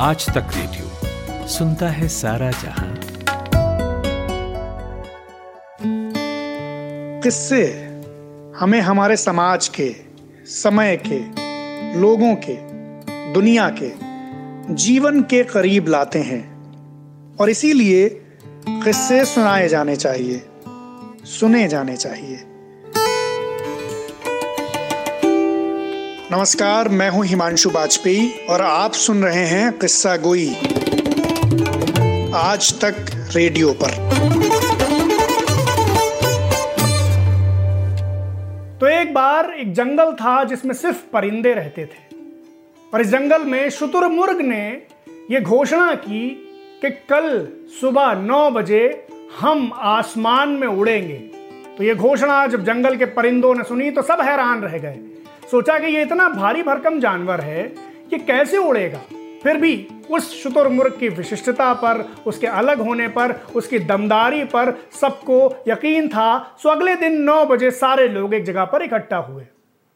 आज तक रेडियो सुनता है सारा जहाँ। किससे? हमें हमारे समाज के, समय के, लोगों के, दुनिया के, जीवन के करीब लाते हैं। और इसीलिए किस्से सुनाए जाने चाहिए, सुने जाने चाहिए। नमस्कार, मैं हूँ हिमांशु वाजपेयी और आप सुन रहे हैं किस्सा गोई। आज तक रेडियो पर। तो एक बार एक जंगल था जिसमें सिर्फ़ परिंदे रहते थे। और इस जंगल में शुतुरमुर्ग ने यह घोषणा की कि कल सुबह नौ बजे हम आसमान में उड़ेंगे। तो यह घोषणा जब जंगल के परिंदों ने सुनी तो सब हैरान रह गए। सोचा कि ये इतना भारी भरकम जानवर है ये कैसे उड़ेगा? फिर भी उस शुतुरमुर्ग की विशिष्टता पर, उसके अलग होने पर, उसकी दमदारी पर सबको यकीन था। सो अगले दिन नौ बजे सारे लोग एक जगह पर इकट्ठा हुए।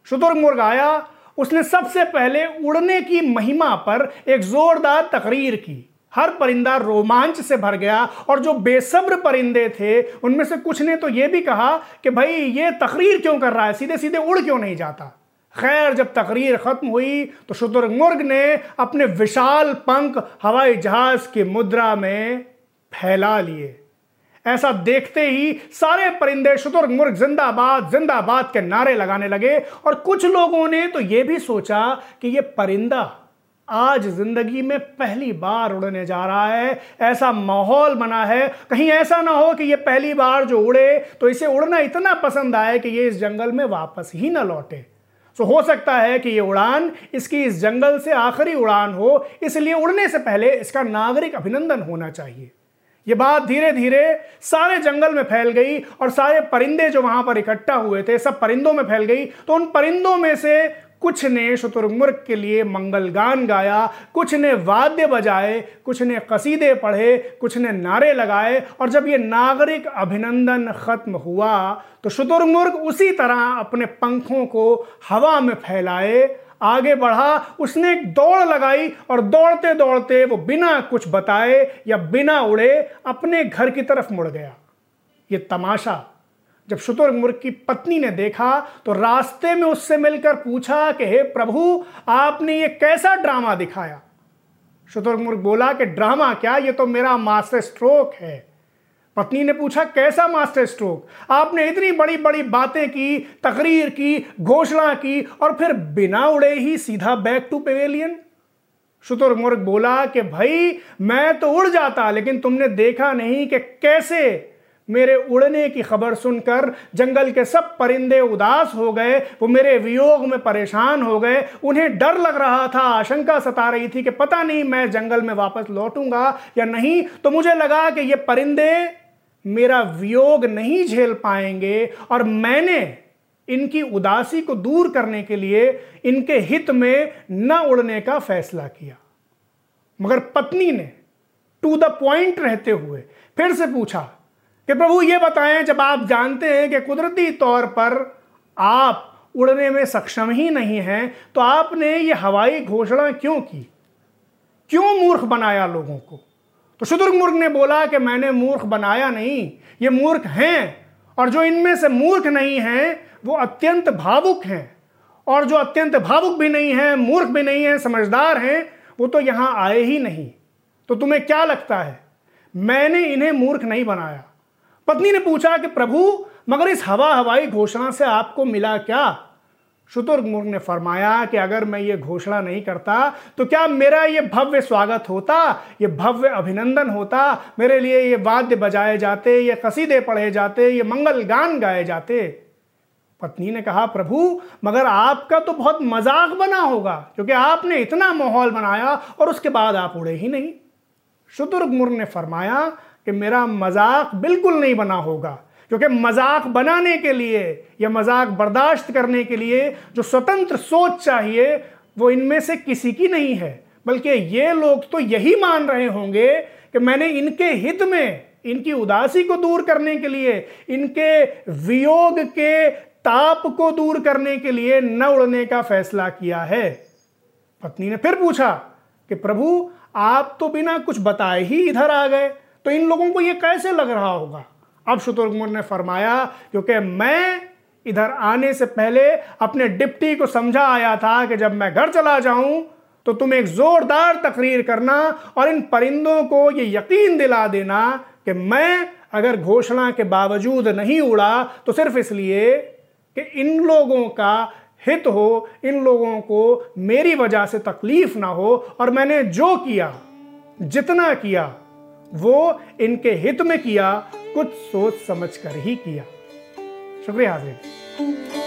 शुतुरमुर्ग आया। उसने सबसे पहले उड़ने की महिमा पर एक जोरदार तकरीर की। हर परिंदा रोमांच से भर गया और जो बेसब्र परिंदे थे, उनमें से कुछ ने तो यह भी कहा कि, भाई, ये तकरीर क्यों कर रहा है? सीधे सीधे उड़ क्यों नहीं जाता? खैर, जब तकरीर खत्म हुई तो शुतुरमुर्ग ने अपने विशाल पंख हवाई जहाज़ की मुद्रा में फैला लिए। ऐसा देखते ही सारे परिंदे शुतुरमुर्ग जिंदाबाद जिंदाबाद के नारे लगाने लगे और कुछ लोगों ने तो यह भी सोचा कि यह परिंदा आज ज़िंदगी में पहली बार उड़ने जा रहा है। ऐसा माहौल बना है। कहीं ऐसा ना हो कि ये पहली बार जो उड़े तो इसे उड़ना इतना पसंद आए कि ये इस जंगल में वापस ही ना लौटे। सो हो सकता है कि ये उड़ान इसकी इस जंगल से आखिरी उड़ान हो, इसलिए उड़ने से पहले इसका नागरिक अभिनंदन होना चाहिए। ये बात धीरे धीरे सारे जंगल में फैल गई और सारे परिंदे जो वहाँ पर इकट्ठा हुए थे, सब परिंदों में फैल गई। तो उन परिंदों में से कुछ ने शुतुरमुर्ग के लिए मंगल गान गाया, कुछ ने वाद्य बजाए, कुछ ने कसीदे पढ़े, कुछ ने नारे लगाए, और जब ये नागरिक अभिनंदन खत्म हुआ तो शुतुरमुर्ग उसी तरह अपने पंखों को हवा में फैलाए, आगे बढ़ा, उसने एक दौड़ लगाई, और दौड़ते दौड़ते वो बिना कुछ बताए या बिना उड़े अपने घर की तरफ़ मुड़ गया। ये तमाशा जब शुतुरमुर्ग की पत्नी ने देखा तो रास्ते में उससे मिलकर पूछा कि, हे प्रभु, आपने ये कैसा ड्रामा दिखाया? शुतुरमुर्ग बोला कि, ड्रामा क्या? ये तो मेरा मास्टर स्ट्रोक है। पत्नी ने पूछा, कैसा मास्टर स्ट्रोक? आपने इतनी बड़ी बड़ी बातें की, तकरीर की, घोषणा की, और फिर बिना उड़े ही सीधा बैक टू पेवेलियन? शुतुरमुर्ग बोला कि, भाई, मैं तो उड़ जाता, लेकिन तुमने देखा नहीं कि कैसे मेरे उड़ने की खबर सुनकर जंगल के सब परिंदे उदास हो गए, वो मेरे वियोग में परेशान हो गए। उन्हें डर लग रहा था, आशंका सता रही थी कि पता नहीं मैं जंगल में वापस लौटूँगा या नहीं। तो मुझे लगा कि ये परिंदे मेरा वियोग नहीं झेल पाएँगे और मैंने इनकी उदासी को दूर करने के लिए इनके हित में न उड़ने का फैसला किया। मगर पत्नी ने टू द पॉइंट रहते हुए फिर से पूछा कि प्रभु ये बताएँ, जब आप जानते हैं कि कुदरती तौर पर आप उड़ने में सक्षम ही नहीं हैं तो आपने ये हवाई घोषणा क्यों की? क्यों मूर्ख बनाया लोगों को? तो शुतुरमुर्ग ने बोला कि मैंने मूर्ख बनाया नहीं, ये मूर्ख हैं, और जो इनमें से मूर्ख नहीं हैं, वो अत्यंत भावुक हैं, और जो अत्यंत भावुक भी नहीं है, मूर्ख भी नहीं है, समझदार हैं, वो तो यहाँ आए ही नहीं। तो तुम्हें क्या लगता है, मैंने इन्हें मूर्ख नहीं बनाया? पत्नी ने पूछा कि प्रभु, मगर इस हवा हवाई घोषणा से आपको मिला क्या? शुतुरमुर्ग ने फरमाया कि अगर मैं ये घोषणा नहीं करता तो क्या मेरा ये भव्य स्वागत होता, ये भव्य अभिनंदन होता, मेरे लिए ये वाद्य बजाए जाते, ये कसीदे पढ़े जाते, ये मंगल गान गाए जाते? पत्नी ने कहा, प्रभु, मगर आपका तो बहुत मज़ाक बना होगा, क्योंकि आपने इतना माहौल बनाया और उसके बाद आप उड़े ही नहीं। शुतुर्मुर्ग ने फरमाया कि मेरा मज़ाक बिल्कुल नहीं बना होगा। क्योंकि मज़ाक बनाने के लिए या मज़ाक बर्दाश्त करने के लिए जो स्वतंत्र सोच चाहिए, वो इनमें से किसी की नहीं है। बल्कि ये लोग तो यही मान रहे होंगे कि मैंने इनके हित में, इनकी उदासी को दूर करने के लिए, इनके वियोग के ताप को दूर करने के लिए न उड़ने का फैसला किया है। पत्नी ने फिर पूछा कि प्रभु, आप तो बिना कुछ बताए ही इधर आ गए। तो इन लोगों को ये कैसे लग रहा होगा? अब शुतुरमुर्ग ने फरमाया, क्योंकि मैं इधर आने से पहले अपने डिप्टी को समझा आया था कि जब मैं घर चला जाऊँ तो तुम एक जोरदार तकरीर करना और इन परिंदों को ये यकीन दिला देना कि मैं अगर घोषणा के बावजूद नहीं उड़ा तो सिर्फ़ इसलिए कि इन लोगों का हित हो, इन लोगों को मेरी वजह से तकलीफ़ ना हो और मैंने जो किया, जितना किया वो इनके हित में किया कुछ सोच समझ कर ही किया। शुक्रिया हाजिर